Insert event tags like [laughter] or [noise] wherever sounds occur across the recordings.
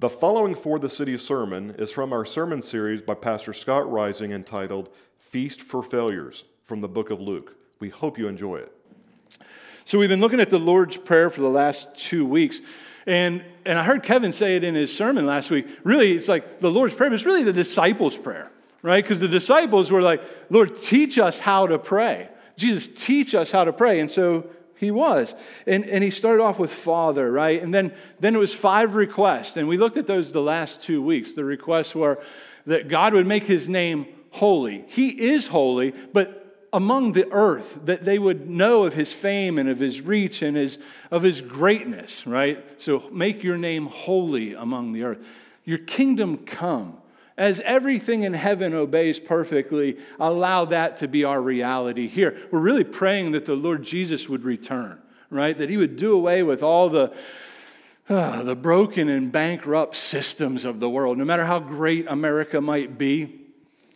The following For the City sermon is from our sermon series by Pastor Scott Rising entitled Feast for Failures from the book of Luke. We hope you enjoy it. So, we've been looking at the Lord's Prayer for the last two weeks. And, and I heard Kevin say it in his sermon last week. Really, it's like the Lord's Prayer, but it's really the disciples' prayer, right? Because the disciples were like, Lord, teach us how to pray. Jesus, teach us how to pray. And so he was. And, and he started off with Father, right? And then, then it was five requests. And we looked at those the last two weeks. The requests were that God would make his name holy. He is holy, but among the earth, that they would know of his fame and of his reach and his, of his greatness, right? So make your name holy among the earth. Your kingdom come. As everything in heaven obeys perfectly, allow that to be our reality here. We're really praying that the Lord Jesus would return, right? That he would do away with all the, uh, the broken and bankrupt systems of the world. No matter how great America might be,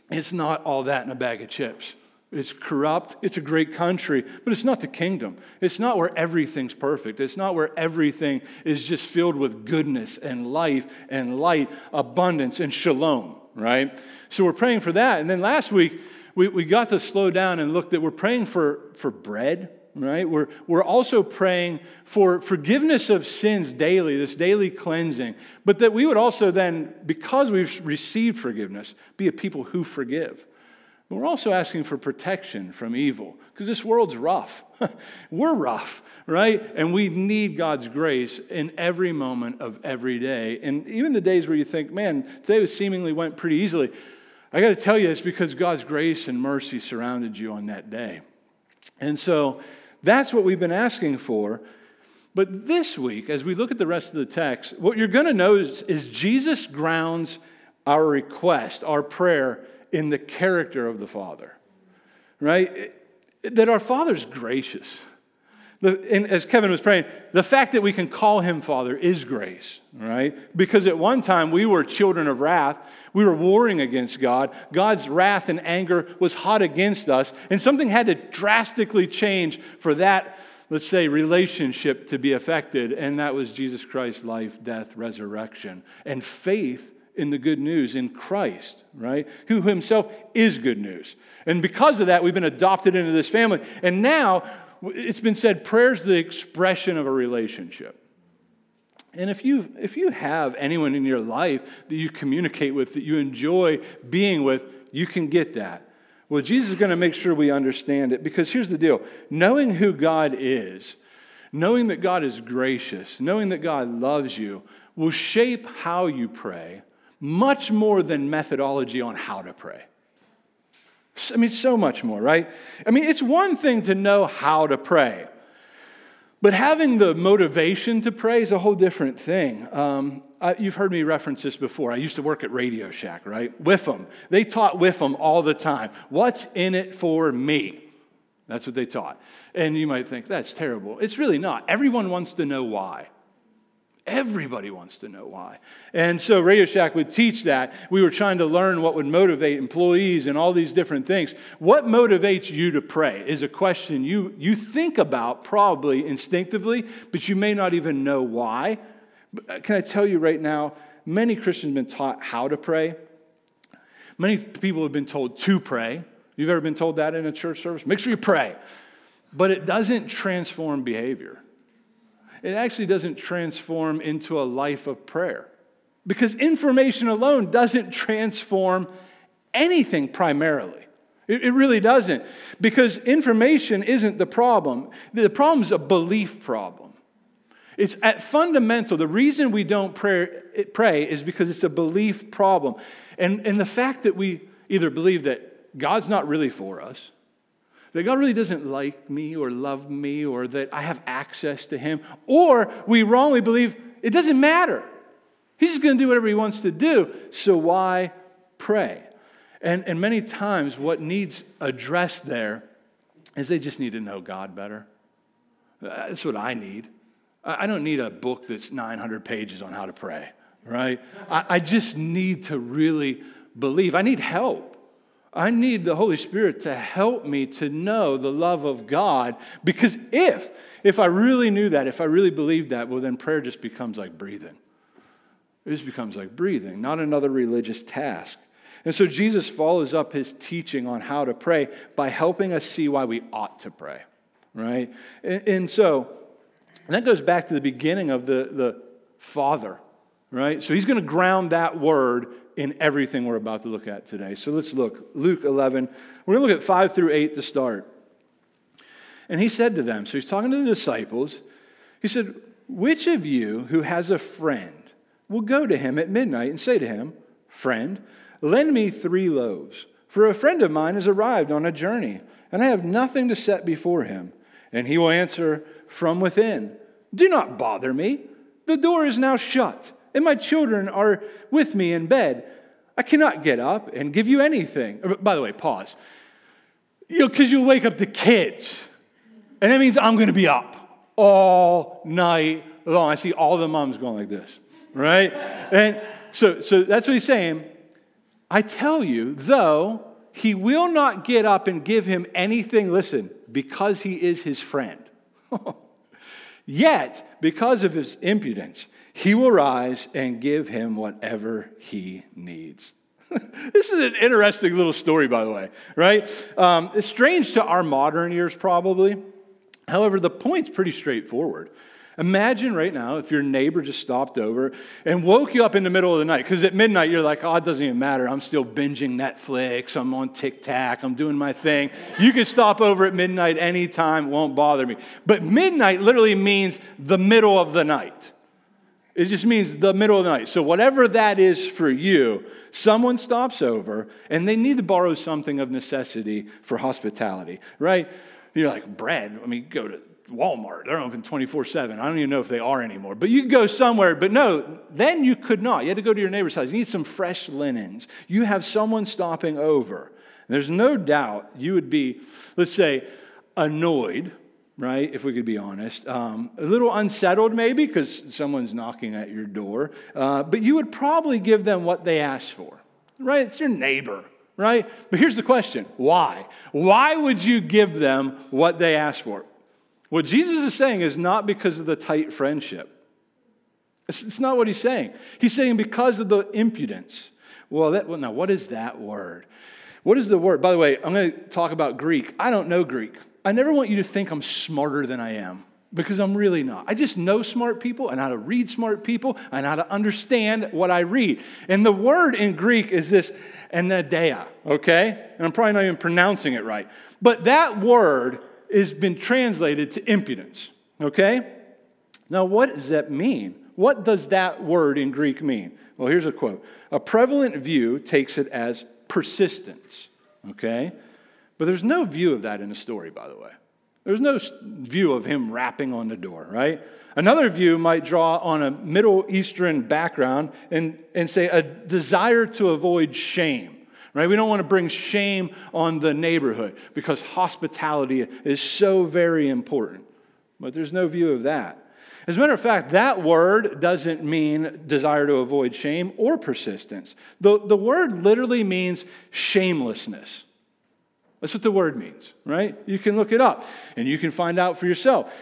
it's not all that in a bag of chips. It's corrupt. It's a great country, but it's not the kingdom. It's not where everything's perfect. It's not where everything is just filled with goodness and life and light, abundance and shalom, right? So we're praying for that. And then last week, we, we got to slow down and look that we're praying for, for bread, right? We're, we're also praying for forgiveness of sins daily, this daily cleansing, but that we would also then, because we've received forgiveness, be a people who forgive. But we're also asking for protection from evil because this world's rough. [laughs] we're rough, right? And we need God's grace in every moment of every day. And even the days where you think, man, today was seemingly went pretty easily. I got to tell you, it's because God's grace and mercy surrounded you on that day. And so that's what we've been asking for. But this week, as we look at the rest of the text, what you're going to notice is Jesus grounds our request, our prayer, in the character of the Father, right? That our Father's gracious. And as Kevin was praying, the fact that we can call him Father is grace, right? Because at one time we were children of wrath. We were warring against God. God's wrath and anger was hot against us, and something had to drastically change for that, let's say, relationship to be affected, and that was Jesus Christ's life, death, resurrection, and faith in the good news in Christ, right? Who himself is good news. And because of that, we've been adopted into this family. And now it's been said prayer's the expression of a relationship. And if you, if you have anyone in your life that you communicate with, that you enjoy being with, you can get that. Well, Jesus is going to make sure we understand it because here's the deal knowing who God is, knowing that God is gracious, knowing that God loves you, will shape how you pray much more than methodology on how to pray. I mean, so much more, right? I mean, it's one thing to know how to pray, but having the motivation to pray is a whole different thing. Um, I, you've heard me reference this before. I used to work at Radio Shack, right? them. They taught them all the time. What's in it for me? That's what they taught. And you might think, that's terrible. It's really not. Everyone wants to know why. Everybody wants to know why. And so Radio Shack would teach that. We were trying to learn what would motivate employees and all these different things. What motivates you to pray is a question you, you think about probably instinctively, but you may not even know why. Uh, can I tell you right now, many Christians have been taught how to pray. Many people have been told to pray. You've ever been told that in a church service? Make sure you pray. But it doesn't transform behavior it actually doesn't transform into a life of prayer. Because information alone doesn't transform anything primarily. It, it really doesn't. Because information isn't the problem, the problem is a belief problem. It's at fundamental, the reason we don't pray, pray is because it's a belief problem. And, and the fact that we either believe that God's not really for us, that God really doesn't like me or love me or that I have access to Him, or we wrongly believe it doesn't matter. He's just going to do whatever He wants to do, so why pray? And, and many times, what needs addressed there is they just need to know God better. That's what I need. I don't need a book that's 900 pages on how to pray, right? I, I just need to really believe. I need help. I need the Holy Spirit to help me to know the love of God because if if I really knew that, if I really believed that, well then prayer just becomes like breathing. It just becomes like breathing, not another religious task. And so Jesus follows up his teaching on how to pray by helping us see why we ought to pray, right? And, and so, and that goes back to the beginning of the, the Father, right? So he's going to ground that word in everything we're about to look at today. So let's look. Luke 11. We're going to look at 5 through 8 to start. And he said to them, so he's talking to the disciples, he said, Which of you who has a friend will go to him at midnight and say to him, Friend, lend me three loaves, for a friend of mine has arrived on a journey, and I have nothing to set before him. And he will answer from within, Do not bother me. The door is now shut, and my children are with me in bed. I cannot get up and give you anything. By the way, pause. You know, because you'll wake up the kids. And that means I'm going to be up all night long. I see all the moms going like this, right? and so, so that's what he's saying. I tell you, though, he will not get up and give him anything, listen, because he is his friend. [laughs] Yet, because of his impudence, he will rise and give him whatever he needs. [laughs] this is an interesting little story, by the way, right? Um, it's strange to our modern ears, probably. However, the point's pretty straightforward. Imagine right now if your neighbor just stopped over and woke you up in the middle of the night, because at midnight you're like, oh, it doesn't even matter. I'm still binging Netflix. I'm on TikTok. I'm doing my thing. You can stop over at midnight anytime. It won't bother me. But midnight literally means the middle of the night. It just means the middle of the night. So, whatever that is for you, someone stops over and they need to borrow something of necessity for hospitality, right? You're like, bread? I mean, go to Walmart. They're open 24 7. I don't even know if they are anymore. But you could go somewhere. But no, then you could not. You had to go to your neighbor's house. You need some fresh linens. You have someone stopping over. And there's no doubt you would be, let's say, annoyed, right? If we could be honest. Um, a little unsettled, maybe, because someone's knocking at your door. Uh, but you would probably give them what they asked for, right? It's your neighbor right? But here's the question why? Why would you give them what they asked for? What Jesus is saying is not because of the tight friendship. It's, not what he's saying. He's saying because of the impudence. Well, that, well, now, what is that word? What is the word? By the way, I'm going to talk about Greek. I don't know Greek. I never want you to think I'm smarter than I am because I'm really not. I just know smart people and how to read smart people and how to understand what I read. And the word in Greek is this anaideia, okay? And I'm probably not even pronouncing it right. But that word has been translated to impudence, okay? Now, what does that mean? What does that word in Greek mean? Well, here's a quote A prevalent view takes it as persistence, okay? But there's no view of that in the story, by the way. There's no view of him rapping on the door, right? Another view might draw on a Middle Eastern background and, and say a desire to avoid shame, right? We don't want to bring shame on the neighborhood because hospitality is so very important. But there's no view of that. As a matter of fact, that word doesn't mean desire to avoid shame or persistence. The, the word literally means shamelessness. That's what the word means, right? You can look it up and you can find out for yourself.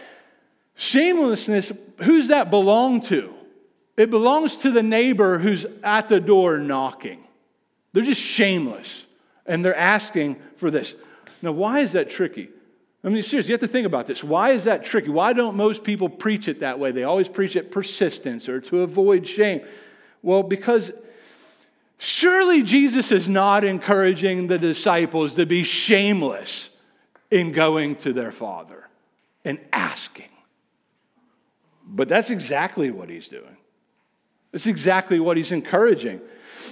Shamelessness, who's that belong to? It belongs to the neighbor who's at the door knocking. They're just shameless and they're asking for this. Now, why is that tricky? I mean, seriously, you have to think about this. Why is that tricky? Why don't most people preach it that way? They always preach it persistence or to avoid shame. Well, because Surely Jesus is not encouraging the disciples to be shameless in going to their Father and asking. But that's exactly what he's doing. That's exactly what he's encouraging.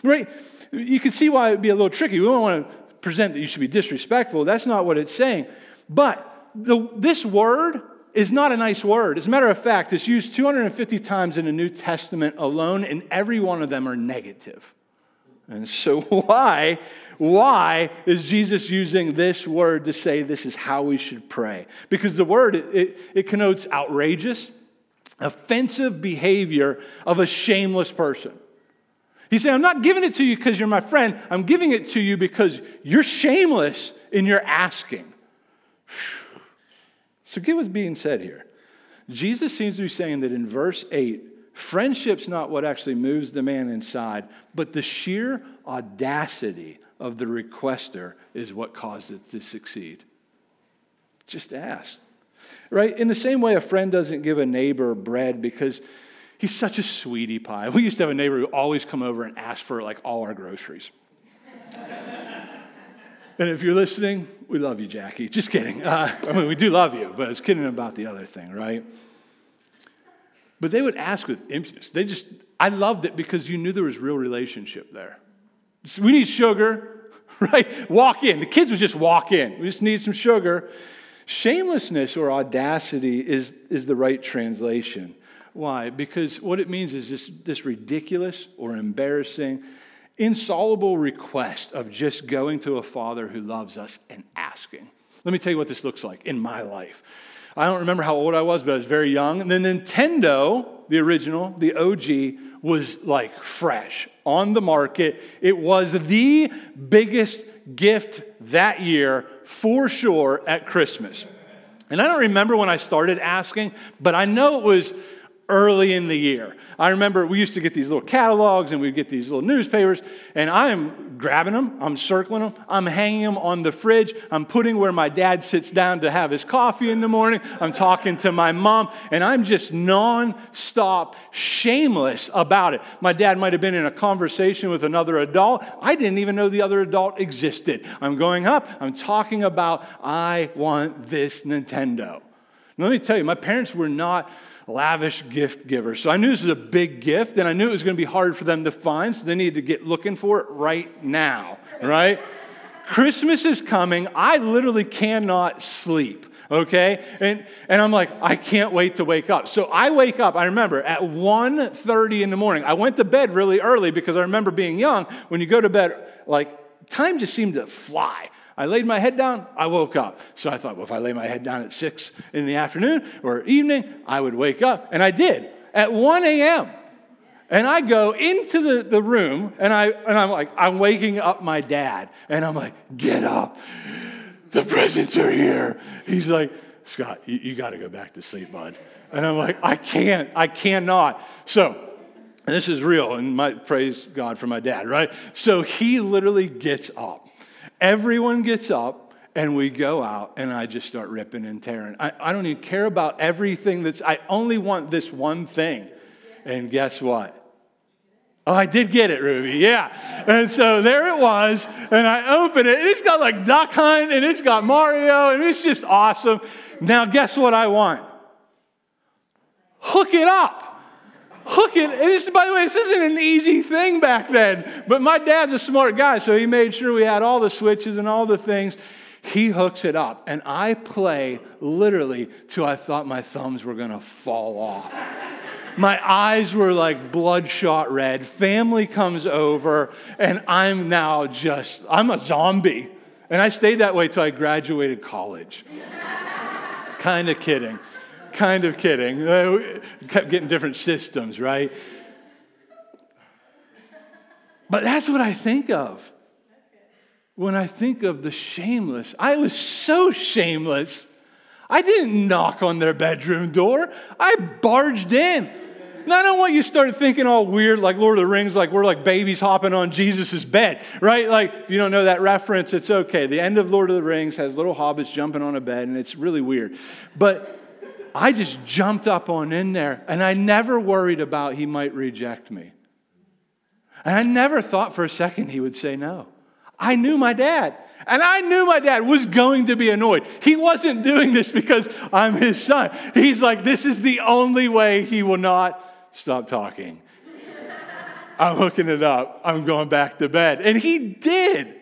Right? You can see why it'd be a little tricky. We don't want to present that you should be disrespectful. That's not what it's saying. But the, this word is not a nice word. As a matter of fact, it's used 250 times in the New Testament alone, and every one of them are negative. And so, [laughs] why, why is Jesus using this word to say this is how we should pray? Because the word, it, it connotes outrageous, offensive behavior of a shameless person. He's saying, I'm not giving it to you because you're my friend. I'm giving it to you because you're shameless in your asking. So, get what's being said here. Jesus seems to be saying that in verse 8, Friendship's not what actually moves the man inside, but the sheer audacity of the requester is what caused it to succeed. Just ask. Right? In the same way, a friend doesn't give a neighbor bread because he's such a sweetie pie. We used to have a neighbor who always come over and ask for like all our groceries. and if you're listening, we love you, Jackie. Just kidding. Uh, I mean, we do love you, but I was kidding about the other thing, right? But they would ask with emptiness. They just, I loved it because you knew there was real relationship there. We need sugar, [laughs] right? Walk in. The kids would just walk in. We just need some sugar. Shamelessness or audacity is, is the right translation. Why? Because what it means is this, this ridiculous or embarrassing, insoluble request of just going to a father who loves us and asking. Let me tell you what this looks like in my life. I don't remember how old I was, but I was very young. And the Nintendo, the original, the OG, was like fresh on the market. It was the biggest gift that year for sure at Christmas. And I don't remember when I started asking, but I know it was early in the year. I remember we used to get these little catalogs and we'd get these little newspapers, and I'm grabbing them, I'm circling them, I'm hanging them on the fridge, I'm putting where my dad sits down to have his coffee in the morning, I'm talking to my mom, and I'm just non-stop shameless about it. My dad might have been in a conversation with another adult. I didn't even know the other adult existed. I'm going up, I'm talking about, I want this Nintendo. Let me tell you, my parents were not lavish gift giver. So I knew this was a big gift, and I knew it was going to be hard for them to find, so they needed to get looking for it right now, right? Christmas is coming. I literally cannot sleep okay and, and i'm like i can't wait to wake up so i wake up i remember at 1.30 in the morning i went to bed really early because i remember being young when you go to bed like time just seemed to fly I laid my head down, I woke up. So I thought, well, if I lay my head down at six in the afternoon or evening, I would wake up. And I did at 1 a.m. And I go into the, the room and, I, and I'm like, I'm waking up my dad. And I'm like, get up. The presents are here. He's like, Scott, you, you got to go back to sleep, bud. And I'm like, I can't. I cannot. So, this is real, and my praise God for my dad, right? So he literally gets up Everyone gets up and we go out and I just start ripping and tearing. I, I don't even care about everything that's, I only want this one thing. And guess what? Oh, I did get it, Ruby. Yeah. And so there it was. And I open it. And it's got like Duck Hunt and it's got Mario and it's just awesome. Now, guess what I want? Hook it up hook it. And this, by the way, this isn't an easy thing back then. But my dad's a smart guy, so he made sure we had all the switches and all the things. He hooks it up, and I play literally till I thought my thumbs were gonna fall off. my eyes were like bloodshot red. Family comes over, and I'm now just, I'm a zombie. And I stayed that way till I graduated college. [laughs] kind of kidding kind of kidding. Uh, we kept getting different systems, right? But that's what I think of when I think of the shameless. I was so shameless. I didn't knock on their bedroom door, I barged in. And I don't want you to start thinking all weird, like Lord of the Rings, like we're like babies hopping on Jesus' bed, right? Like, if you don't know that reference, it's okay. The end of Lord of the Rings has little hobbits jumping on a bed, and it's really weird. But I just jumped up on in there and I never worried about he might reject me. And I never thought for a second he would say no. I knew my dad. And I knew my dad was going to be annoyed. He wasn't doing this because I'm his son. He's like, this is the only way he will not stop talking. I'm hooking it up. I'm going back to bed. And he did.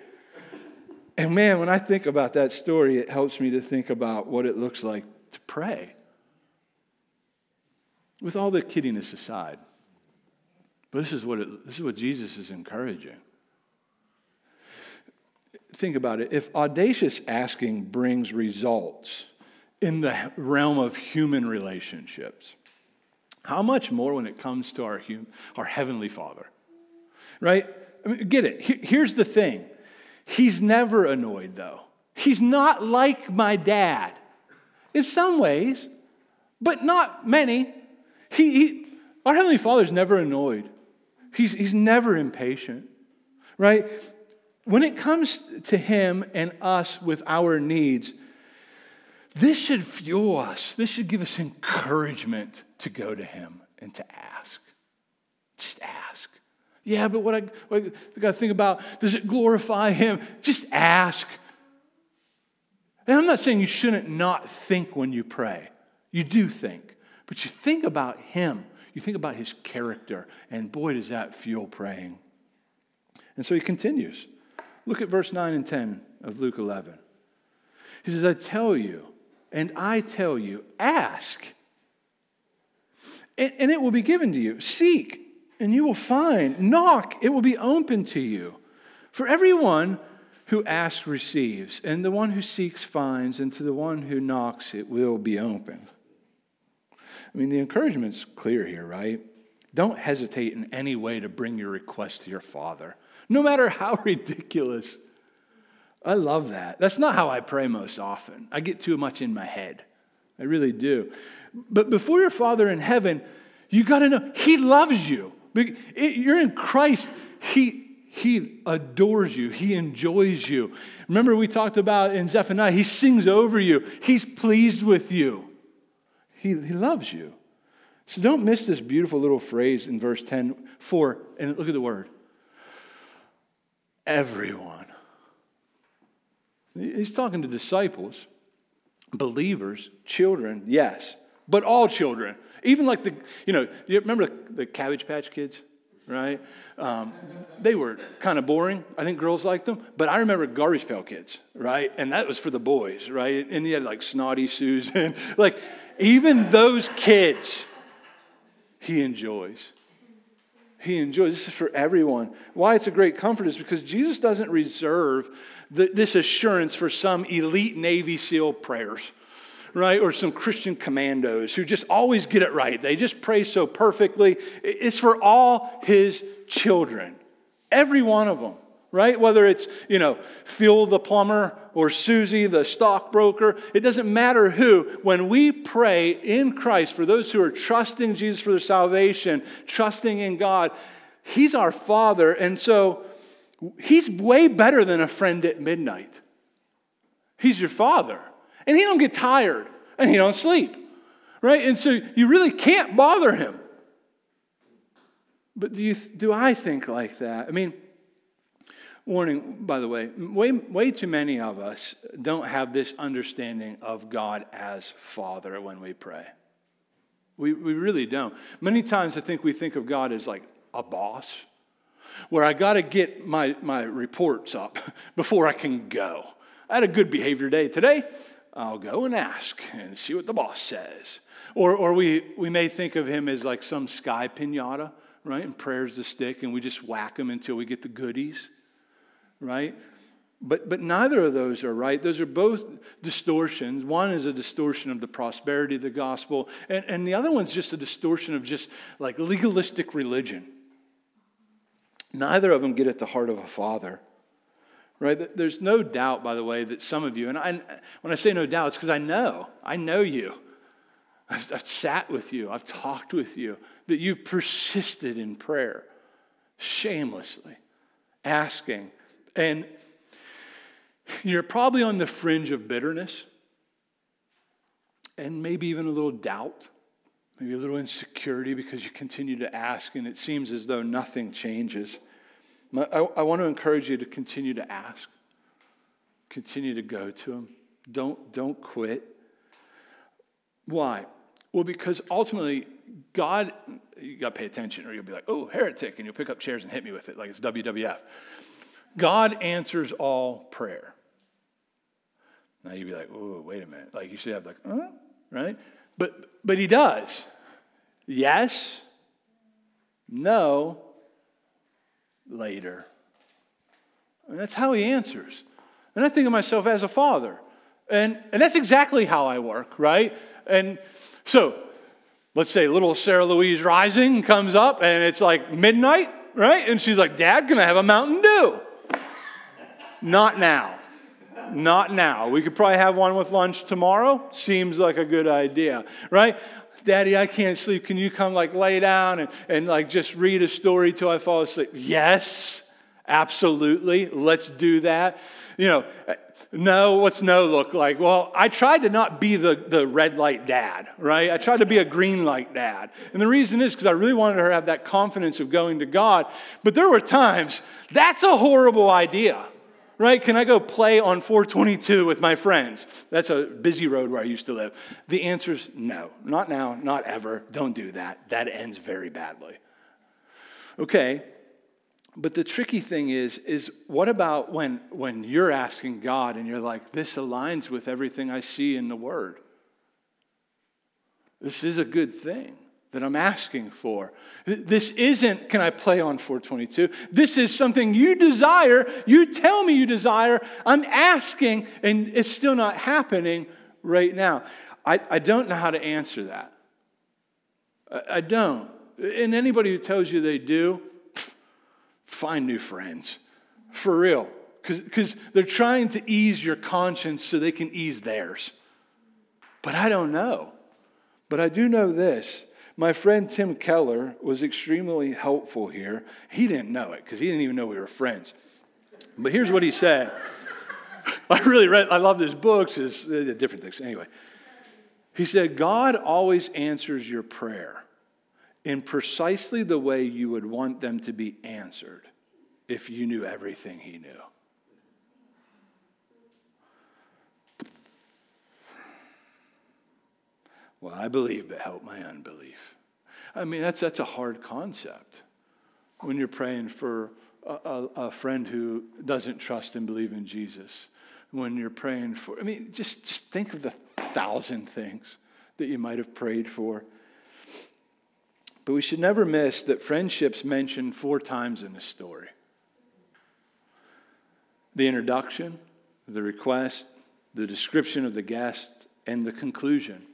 And man, when I think about that story, it helps me to think about what it looks like to pray with all the kiddiness aside. But this is what, it, this is what Jesus is encouraging. Think about it. If audacious asking brings results in the realm of human relationships, how much more when it comes to our, hum, our Heavenly Father? Right? I mean, get it. Here's the thing He's never annoyed, though. He's not like my dad in some ways, but not many. He, he Our Heavenly Father's never annoyed, He's, he's never impatient, right? When it comes to Him and us with our needs, this should fuel us. This should give us encouragement to go to Him and to ask. Just ask. Yeah, but what I, what I got to think about, does it glorify Him? Just ask. And I'm not saying you shouldn't not think when you pray. You do think, but you think about Him. You think about His character, and boy, does that fuel praying. And so he continues. Look at verse 9 and 10 of Luke 11. He says, I tell you, and I tell you, ask, and, it will be given to you. Seek, and you will find. Knock, it will be open to you. For everyone who asks receives, and the one who seeks finds, and to the one who knocks it will be opened. I mean, the encouragement's clear here, right? Don't hesitate in any way to bring your request to your Father, no matter how [laughs] ridiculous. I love that. That's not how I pray most often. I get too much in my head. I really do. But before your Father in heaven, you got to know He loves you. You're in Christ. He, he adores you. He enjoys you. Remember, we talked about in Zephaniah, He sings over you. He's pleased with you. He, he loves you. So don't miss this beautiful little phrase in verse 10 for, and look at the word everyone. He's talking to disciples, believers, children, yes, but all children. Even like the, you know, you remember the Cabbage Patch Kids, right? Um, they were kind of boring. I think girls liked them. But I remember Garbage Pail Kids, right? And that was for the boys, right? And you had like Snotty Susan. [laughs] like, even those kids, he enjoys. He enjoys. This is for everyone. Why it's a great comfort is because Jesus doesn't reserve the, this assurance for some elite Navy SEAL prayers, right? Or some Christian commandos who just always get it right. They just pray so perfectly. It's for all his children, every one of them right? Whether it's, you know, Phil the plumber or Susie the stockbroker, it doesn't matter who. When we pray in Christ for those who are trusting Jesus for their salvation, trusting in God, He's our Father. And so He's way better than a friend at midnight. He's your Father. And He don't get tired and He don't sleep, right? And so you really can't bother Him. But do, you, do I think like that? I mean, Warning, by the way, way, way too many of us don't have this understanding of God as Father when we pray. We, we really don't. Many times I think we think of God as like a boss, where I got to get my, my reports up [laughs] before I can go. I had a good behavior day today. I'll go and ask and see what the boss says. Or, or we, we may think of him as like some sky pinata, right? And prayers the stick, and we just whack him until we get the goodies right? But, but neither of those are right. Those are both distortions. One is a distortion of the prosperity of the gospel, and, and the other one's just a distortion of just like legalistic religion. Neither of them get at the heart of a father. Right? There's no doubt, by the way, that some of you, and I, when I say no doubt, it's because I know. I know you. I've, I've sat with you, I've talked with you, that you've persisted in prayer shamelessly, asking, and you're probably on the fringe of bitterness and maybe even a little doubt, maybe a little insecurity because you continue to ask and it seems as though nothing changes. I, I want to encourage you to continue to ask, continue to go to Him. Don't, don't quit. Why? Well, because ultimately, God, you got to pay attention or you'll be like, oh, heretic, and you'll pick up chairs and hit me with it like it's WWF. God answers all prayer. Now you'd be like, oh, wait a minute. Like you should have like, huh? Right? But but he does. Yes, no, later. And that's how he answers. And I think of myself as a father. And, and that's exactly how I work, right? And so let's say little Sarah Louise Rising comes up and it's like midnight, right? And she's like, Dad, can I have a Mountain Dew? Not now. Not now. We could probably have one with lunch tomorrow. Seems like a good idea, right? Daddy, I can't sleep. Can you come like lay down and, and like just read a story till I fall asleep? Yes, absolutely. Let's do that. You know, no, what's no look like? Well, I tried to not be the, the red light dad, right? I tried to be a green light dad. And the reason is because I really wanted her to have that confidence of going to God. But there were times that's a horrible idea right? Can I go play on 422 with my friends? That's a busy road where I used to live. The answer is no, not now, not ever. Don't do that. That ends very badly. Okay, but the tricky thing is, is what about when, when you're asking God and you're like, this aligns with everything I see in the Word? This is a good thing that I'm asking for. This isn't, can I play on 422? This is something you desire. You tell me you desire. I'm asking, and it's still not happening right now. I, I don't know how to answer that. I, I don't. And anybody who tells you they do, find new friends. For real. Because they're trying to ease your conscience so they can ease theirs. But I don't know. But I do know this my friend Tim Keller was extremely helpful here. He didn't know it because he didn't even know we were friends. But here's what he said. [laughs] I really read, I love his books, his uh, different things. Anyway, he said, God always answers your prayer in precisely the way you would want them to be answered if you knew everything he knew. Well, I believe, but help my unbelief. I mean, that's, that's a hard concept when you're praying for a, a, a friend who doesn't trust and believe in Jesus. When you're praying for, I mean, just, just think of the thousand things that you might have prayed for. But we should never miss that friendship's mentioned four times in the story the introduction, the request, the description of the guest, and the conclusion.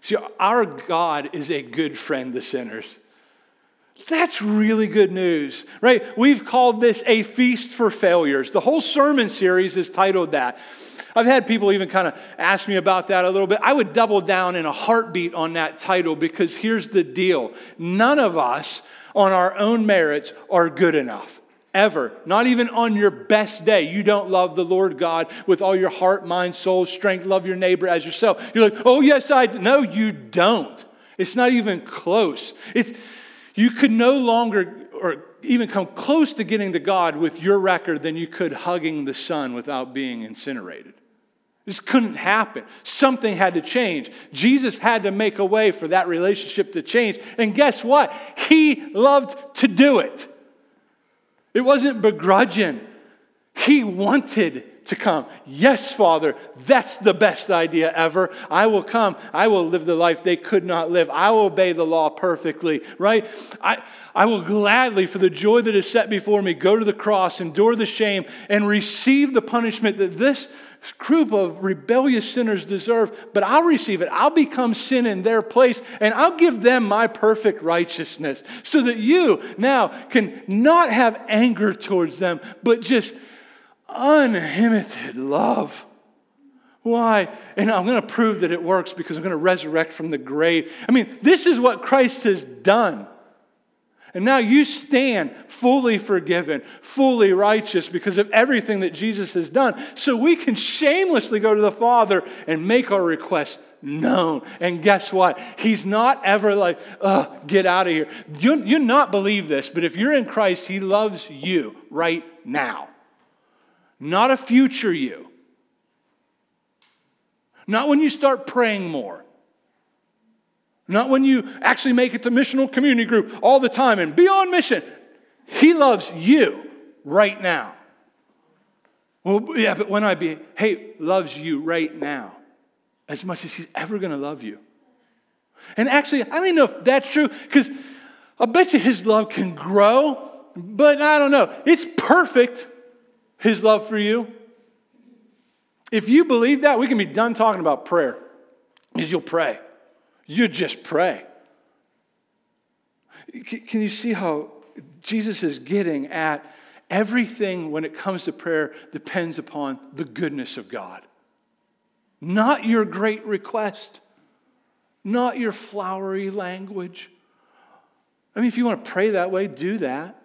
See, our God is a good friend to sinners. That's really good news, right? We've called this a feast for failures. The whole sermon series is titled that. I've had people even kind of ask me about that a little bit. I would double down in a heartbeat on that title because here's the deal none of us on our own merits are good enough ever, not even on your best day, you don't love the Lord God with all your heart, mind, soul, strength, love your neighbor as yourself. You're like, oh, yes, I. No, you don't. It's not even close. It's, you could no longer or even come close to getting to God with your record than you could hugging the sun without being incinerated. This couldn't happen. Something had to change. Jesus had to make a way for that relationship to change. And guess what? He loved to do it. It wasn't begrudging. He wanted to come. Yes, Father, that's the best idea ever. I will come. I will live the life they could not live. I will obey the law perfectly, right? I, I will gladly, for the joy that is set before me, go to the cross, endure the shame, and receive the punishment that this group of rebellious sinners deserve, but I'll receive it. I'll become sin in their place, and I'll give them my perfect righteousness so that you now can not have anger towards them, but just unlimited love. Why? And I'm going to prove that it works because I'm going to resurrect from the grave. I mean, this is what Christ has done. And now you stand fully forgiven, fully righteous because of everything that Jesus has done. So we can shamelessly go to the Father and make our requests known. And guess what? He's not ever like, get out of here. You, you not believe this, but if you're in Christ, He loves you right now. Not a future you. Not when you start praying more. Not when you actually make it to missional community group all the time and be on mission. He loves you right now. Well, yeah, but when I be, hey, loves you right now as much as he's ever going to love you. And actually, I don't even know if that's true because I bet you his love can grow, but I don't know. It's perfect, his love for you. If you believe that, we can be done talking about prayer because you'll pray. You just pray. Can you see how Jesus is getting at everything when it comes to prayer depends upon the goodness of God? Not your great request, not your flowery language. I mean, if you want to pray that way, do that.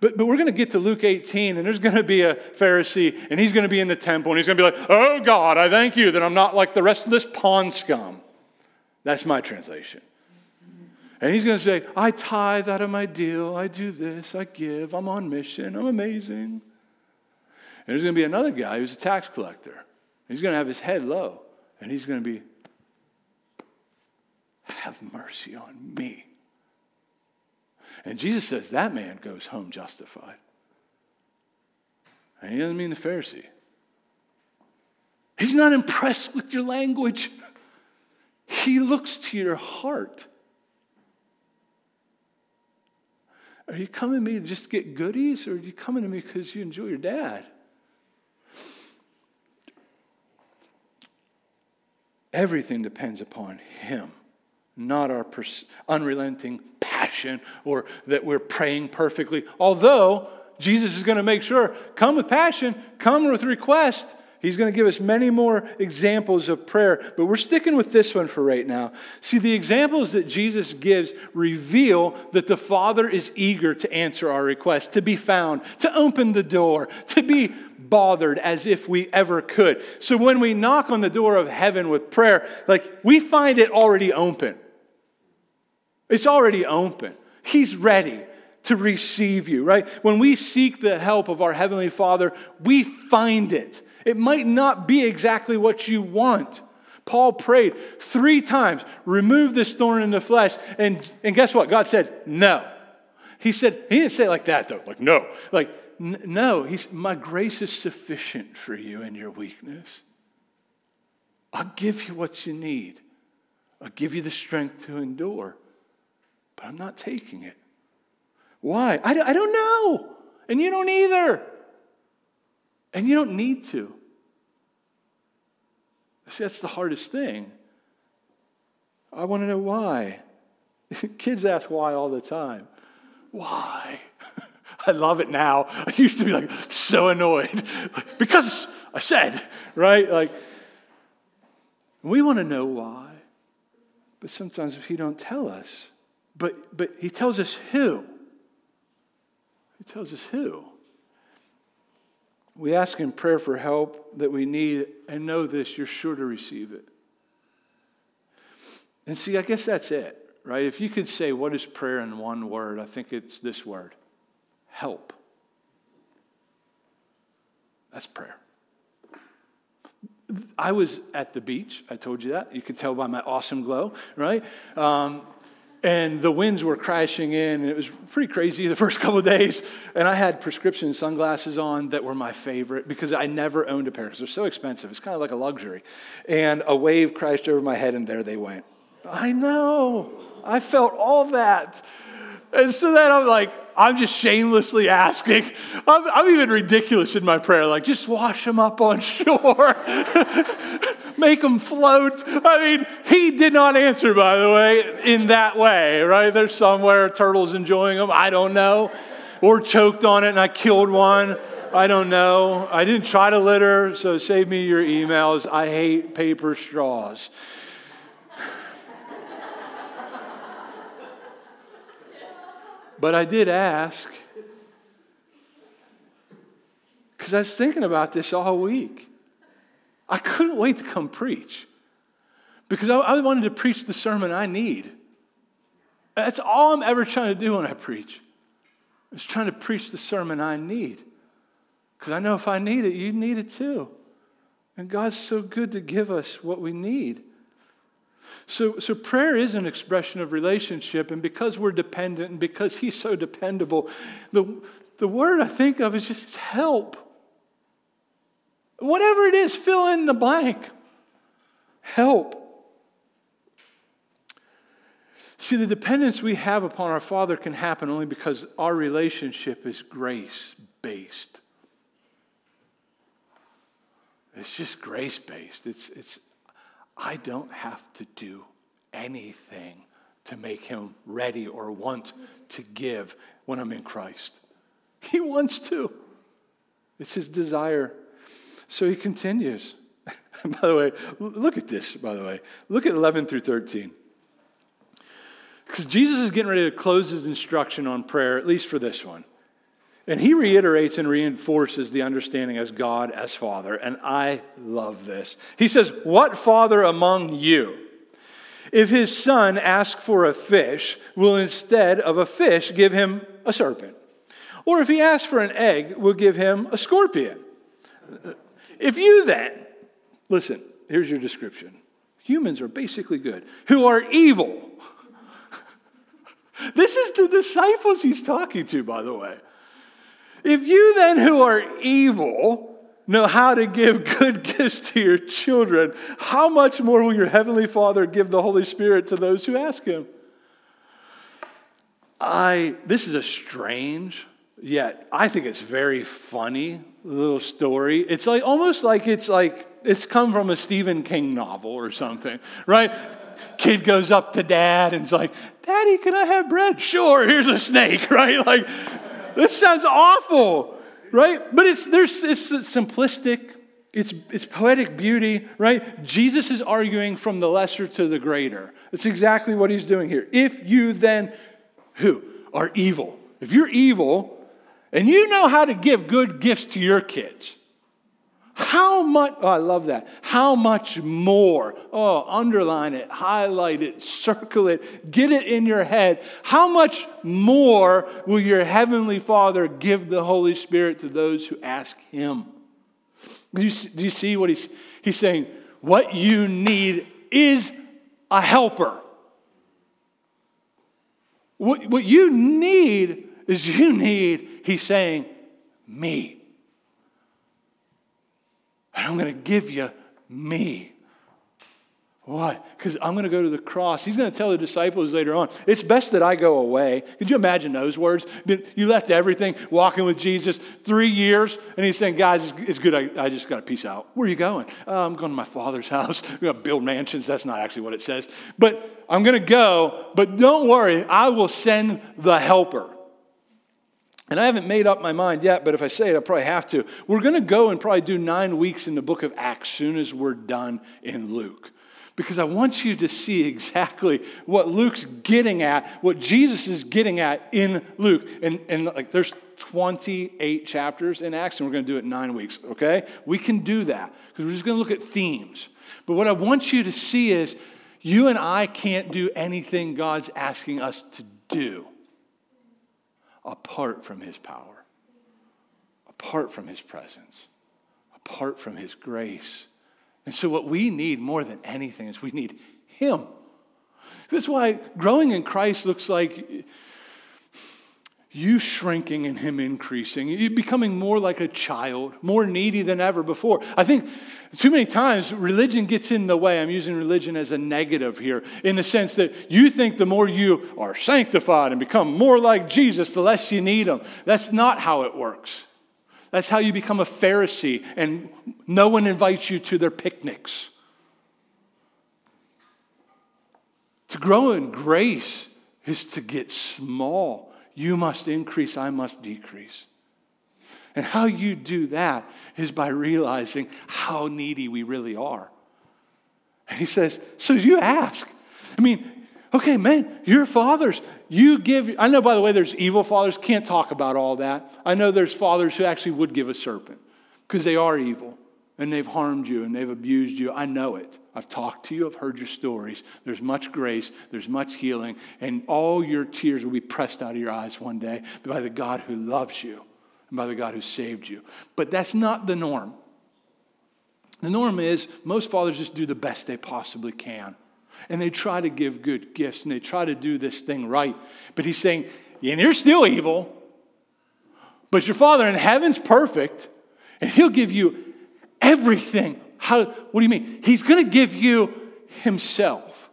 But, but we're going to get to Luke 18, and there's going to be a Pharisee, and he's going to be in the temple, and he's going to be like, Oh God, I thank you that I'm not like the rest of this pond scum. That's my translation. And he's going to say, I tithe out of my deal, I do this, I give, I'm on mission, I'm amazing. And there's going to be another guy who's a tax collector. He's going to have his head low, and he's going to be, Have mercy on me. And Jesus says that man goes home justified. And he doesn't mean the Pharisee. He's not impressed with your language. He looks to your heart. Are you coming to me to just get goodies, or are you coming to me because you enjoy your dad? Everything depends upon Him, not our pers- unrelenting passion or that we're praying perfectly. Although Jesus is going to make sure come with passion, come with request, He's going to give us many more examples of prayer, but we're sticking with this one for right now. See, the examples that Jesus gives reveal that the Father is eager to answer our request, to be found, to open the door, to be bothered as if we ever could. So when we knock on the door of heaven with prayer, like we find it already open. It's already open. He's ready to receive you, right? When we seek the help of our Heavenly Father, we find it. It might not be exactly what you want. Paul prayed three times, remove this thorn in the flesh. And, and guess what? God said, no. He said, he didn't say it like that though, like no. Like, n- no, he's, my grace is sufficient for you in your weakness. I'll give you what you need. I'll give you the strength to endure. But I'm not taking it. Why? I, I don't know. And you don't either. And you don't need to. See, that's the hardest thing. I want to know why. [laughs] Kids ask why all the time. Why? [laughs] I love it now. [laughs] I used to be like so annoyed because I said, right? Like, we want to know why. But sometimes if he don't tell us, but but he tells us who. He tells us who. We ask in prayer for help that we need, and know this, you're sure to receive it. And see, I guess that's it, right? If you could say, what is prayer in one word, I think it's this word help. That's prayer. I was at the beach. I told you that. You could tell by my awesome glow, right? Um, and the winds were crashing in, and it was pretty crazy the [laughs] first couple of days. And I had prescription sunglasses on that were my favorite because I never owned a pair because they're so expensive. It's kind of like a luxury. And a wave crashed over my head, and there they went. I know. I felt all that. And so then I'm like, I'm just shamelessly asking. I'm, I'm, even ridiculous in my prayer, like, just wash them up on [laughs] shore, make them float. I mean, he did not answer, by the way, in that way, right? There's somewhere a turtle's enjoying them. I don't know. Or choked on it and I killed one. I don't know. I didn't try to litter, so save me your emails. I hate paper straws. But I did ask because I was thinking about this all week. I couldn't wait to come preach because I, I, wanted to preach the sermon I need. That's all I'm ever trying to do when I preach. Is trying to preach the sermon I need. Because I know if I need it, you need it too. And God's so good to give us what we need. So, so prayer is an expression of relationship, and because we're dependent and because He's so dependable, the, the word I think of is just help. Whatever it is, fill in the blank. Help. See, the dependence we have upon our Father can happen only because our relationship is grace based. It's just grace based. It's, it's, I don't have to do anything to make him ready or want to give when I'm in Christ. He wants to. It's his desire. So he continues. [laughs] by the way, look at this, by the way. Look at 11 through 13. Because Jesus is getting ready to close his instruction on prayer, at least for this one. And he reiterates and reinforces the understanding as God as Father. And I love this. He says, What father among you, if his son asks for a fish, will instead of a fish give him a serpent? Or if he asks for an egg, will give him a scorpion? If you then, listen, here's your description humans are basically good, who are evil. [laughs] this is the disciples he's talking to, by the way. If you then, who are evil, know how to give good [laughs] gifts to your children, how much more will your heavenly Father give the Holy Spirit to those who ask him? I this is a strange yet I think it's very funny little story. It's like almost like it's like it's come from a Stephen King novel or something, right? Kid goes up to dad and is like, Daddy, can I have bread? Sure, here's a snake, [laughs] right? Like, this sounds awful, right? But it's there's it's simplistic, it's it's poetic beauty, right? Jesus is arguing from the lesser to the greater. It's exactly what he's doing here. If you then who are evil, if you're evil and you know how to give good gifts to your kids, how much, oh, I love that. How much more? Oh, underline it, highlight it, circle it, get it in your head. How much more will your Heavenly Father give the Holy Spirit to those who ask Him? Do you, do you see what he's, he's saying? What you need is a helper. What, what you need is you need, he's saying, me. And I'm going to give you me. Why? Because I'm going to go to the cross. He's going to tell the disciples later on, it's best that I go away. Could you imagine those words? You left everything, walking with Jesus three years, and he's saying, guys, it's good. I, I just got to peace out. Where are you going? Uh, I'm going to my father's [laughs] house. I'm going to build mansions. That's not actually what it says. But I'm going to go, but don't worry, I will send the helper. And I haven't made up my mind yet, but if I say it, I probably have to. We're going to go and probably do nine weeks in the book of Acts soon as we're done in Luke. Because I want you to see exactly what Luke's getting at, what Jesus is getting at in Luke. And, and like there's 28 chapters in Acts, and we're going to do it in nine weeks, okay? We can do that because we're just going to look at themes. But what I want you to see is you and I can't do anything God's asking us to do apart from his power, apart from his presence, apart from his grace. And so, what we need more than anything is we need him. That's why growing in Christ looks like you shrinking and him increasing, you becoming more like a child, more needy than ever before. I think too many times religion gets in the way. I'm using religion as a negative here, in the sense that you think the more you are sanctified and become more like Jesus, the less you need him. That's not how it works. That's how you become a Pharisee and no one invites you to their picnics. To grow in grace is to get small you must increase, I must decrease. And how you do that is by realizing how needy we really are. And he says, So you ask. I mean, okay, man, your fathers, you give. I know, by the way, there's evil fathers, can't talk about all that. I know there's fathers who actually would give a serpent because they are evil and they've harmed you and they've abused you. I know it. I've talked to you, I've heard your stories. There's much grace, there's much healing, and all your tears will be pressed out of your eyes one day by the God who loves you and by the God who saved you. But that's not the norm. The norm is most fathers just do the best they possibly can. And they try to give good gifts and they try to do this thing right. But he's saying, and you're still evil, but your Father in heaven's perfect, and he'll give you everything. How, what do you mean? He's going to give you himself.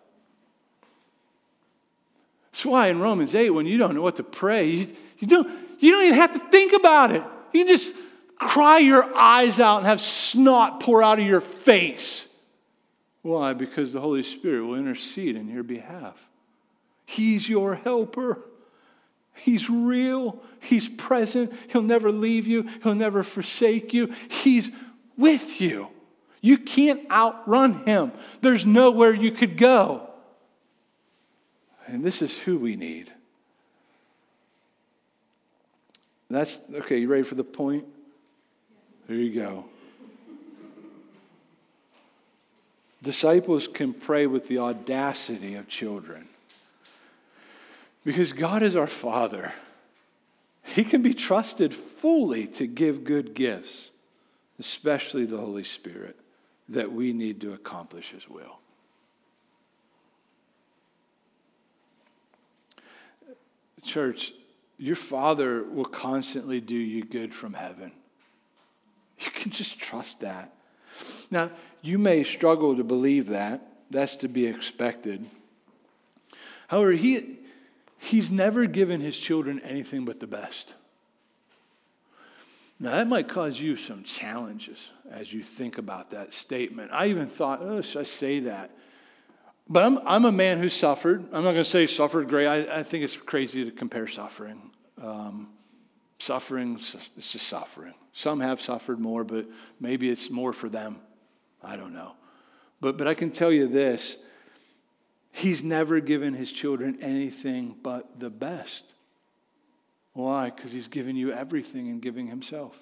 That's why in Romans 8, when you don't know what to pray, you, you, don't, you don't even have to think about it. You can just cry your eyes out and have snot pour out of your face. Why? Because the Holy Spirit will intercede in your behalf. He's your helper. He's real. He's present. He'll never leave you. He'll never forsake you. He's with you. You can't outrun him. There's nowhere you could go. And this is who we need. That's okay, you ready for the point? There you go. Disciples can pray with the audacity of children. Because God is our Father. He can be trusted fully to give good gifts, especially the Holy Spirit, that we need to accomplish His will. Church, your Father will constantly do you good from heaven. You can just trust that. Now, you may struggle to believe that. That's to be expected. However, he, he's never given his children anything but the best. Now, that might cause you some challenges as you think about that statement. I even thought, oh, should I say that? But I'm, I'm a man who suffered. I'm not going to say suffered great. I, I think it's crazy to compare suffering. Um, suffering, it's just suffering. Some have suffered more, but maybe it's more for them. I don't know. But, but I can tell you this He's never given His children anything but the best. Why? Because He's given you everything in giving Himself.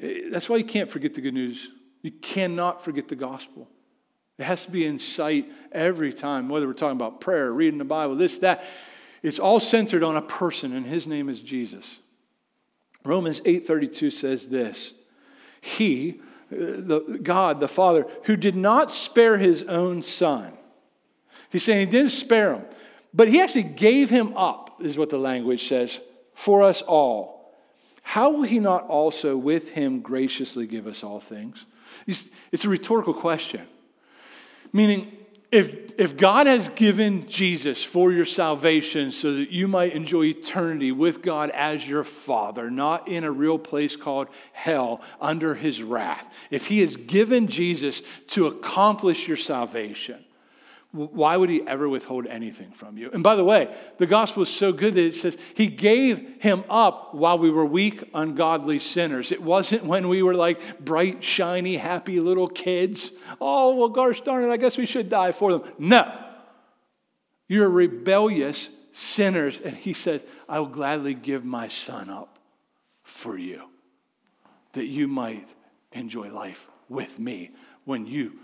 Eh, that's why you can't forget the good news. You cannot forget the gospel. It has to be in sight every time, whether we're talking about prayer, reading the Bible, this, that. It's all centered on a person, and his name is Jesus. Romans 8:32 says this: He, uh, the, God, the Father, who did not spare his own son. He's saying he didn't spare him, but he actually gave him up, is what the language says, for us all. How will he not also with him graciously give us all things? It's a rhetorical question. Meaning, if, if God has given Jesus for your salvation so that you might enjoy eternity with God as your Father, not in a real place called hell under his wrath, if he has given Jesus to accomplish your salvation, why would he ever withhold anything from you? And by the way, the gospel is so good that it says he gave him up while we were weak, ungodly sinners. It wasn't when we were like bright, shiny, happy little kids. Oh, well, gosh darn it, I guess we should die for them. No. You're rebellious sinners. And he says, I will gladly give my son up for you that you might enjoy life with me when you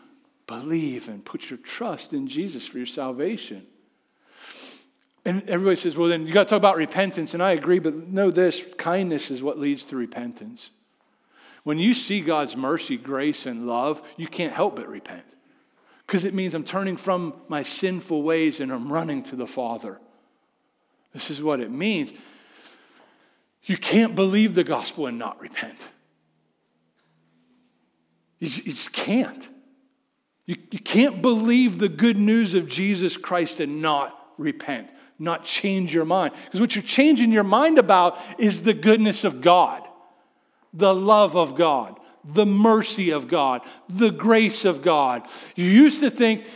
Believe and put your trust in Jesus for your salvation. And everybody says, well, then you got to talk about repentance. And I agree, but know this kindness is what leads to repentance. When you see God's mercy, grace, and love, you can't help but repent. Because it means I'm turning from my sinful ways and I'm running to the Father. This is what it means. You can't believe the gospel and not repent. You just can't. You, you can't believe the good news of Jesus Christ and not repent, not change your mind. Because what you're changing your mind about is the goodness of God, the love of God, the mercy of God, the grace of God. You used to think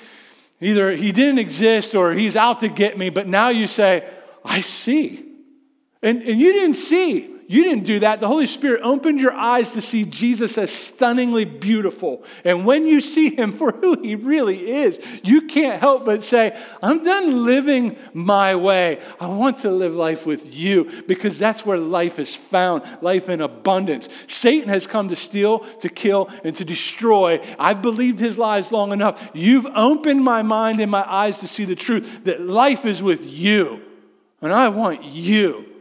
either he didn't exist or he's out to get me, but now you say, I see. And, and you didn't see. You didn't do that. The Holy Spirit opened your eyes to see Jesus as stunningly beautiful. And when you see him for who he really is, you can't help but say, I'm done living my way. I want to live life with you because that's where life is found life in abundance. Satan has come to steal, to kill, and to destroy. I've believed his lies long enough. You've opened my mind and my eyes to see the truth that life is with you. And I want you.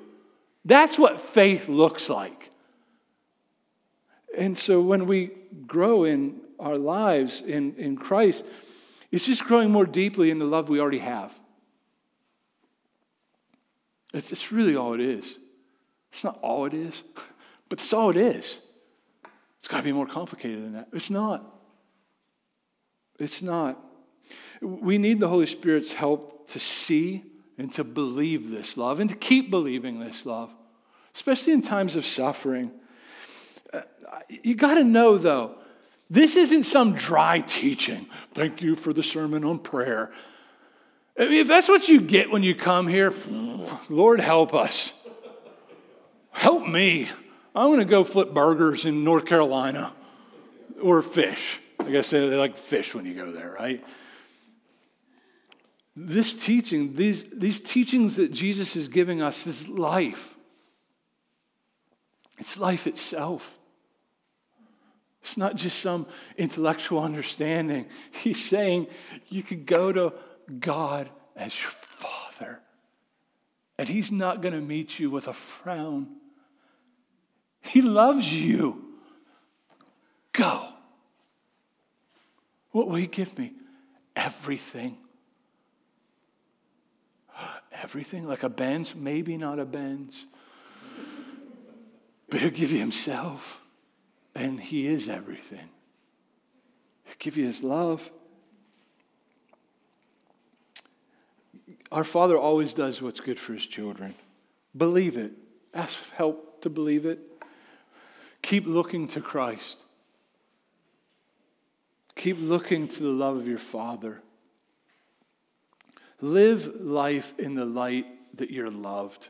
That's what faith looks like. And so when we grow in our lives in, in Christ, it's just growing more deeply in the love we already have. It's, it's really all it is. It's not all it is, [laughs] but it's all it is. It's got to be more complicated than that. It's not. It's not. We need the Holy Spirit's help to see and to believe this love and to keep believing this love, especially in times of suffering. Uh, you got to know, though, this isn't some dry teaching. Thank you for the sermon on prayer. If that's what you get when you come here, Lord help us. Help me. I'm going to go flip burgers in North Carolina or fish. I guess they like fish when you go there, right? This teaching, these, these teachings that Jesus is giving us, is life. It's life itself. It's not just some intellectual understanding. [laughs] He's saying you could go to God as your Father, and He's not going to meet you with a frown. He loves you. Go. What will He give me? Everything. Everything? Like a Benz? Maybe not a Benz. But He'll give you Himself. And He is everything. He'll give you His love. Our Father always does what's good for His children. Believe it. Ask help to believe it. Keep looking to Christ. Keep looking to the love of your Father. Live life in the light that you're loved.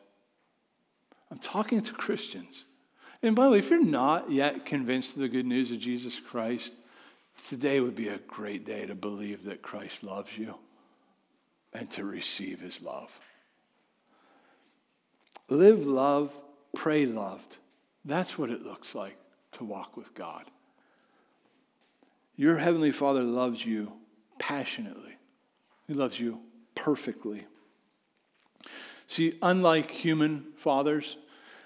I'm talking to Christians. And by the way, if you're not yet convinced of the good news of Jesus Christ, today would be a great day to believe that Christ loves you and to receive his love. Live love, pray loved. That's what it looks like to walk with God. Your Heavenly Father loves you passionately, He loves you perfectly. See, unlike human fathers,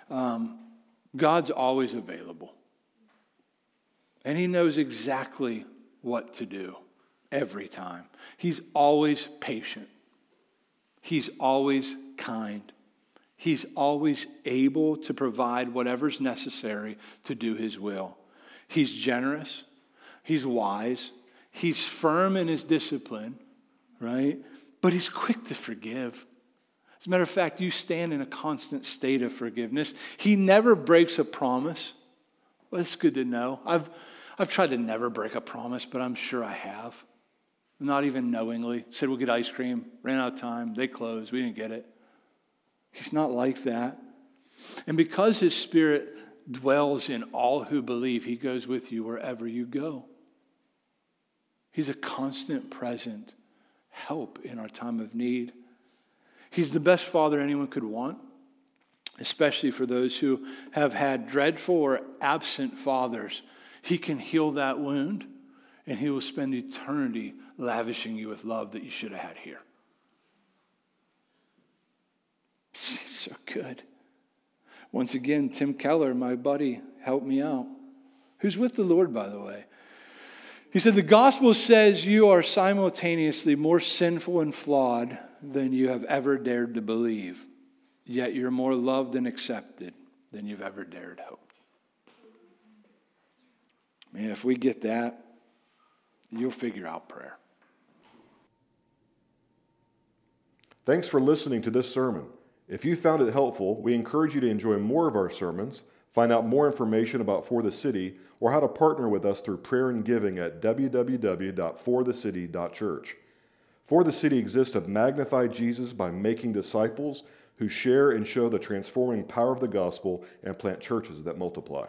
um, God's always available. And He knows exactly what to do every time. He's always patient, He's always kind. He's always able to provide whatever's necessary to do His will. He's generous, He's wise, He's firm in His discipline, right? But He's quick to forgive. As a matter of fact, you stand in a constant state of forgiveness. He never breaks a promise. Well, it's good to know. I've, I've tried to never break a promise, but I'm sure I have. Not even knowingly. Said we'll get ice cream, ran out of time, they closed, we didn't get it. He's not like that. And because his spirit dwells in all who believe, he goes with you wherever you go. He's a constant present help in our time of need. He's the best father anyone could want, especially for those who have had dreadful or absent fathers. He can heal that wound, and He will spend eternity lavishing you with love that you should have had here. [laughs] so good. Once again, Tim Keller, my buddy, helped me out. Who's with the Lord, by the way? He said, The gospel says you are simultaneously more sinful and flawed than you have ever dared to believe, yet you're more loved and accepted than you've ever dared hope. Man, if we get that, you'll figure out prayer. Thanks for listening to this sermon. If you found it helpful, we encourage you to enjoy more of our sermons, find out more information about For the City, or how to partner with us through prayer and giving at www.forthecity.church. For the City exists to magnify Jesus by making disciples who share and show the transforming power of the gospel and plant churches that multiply.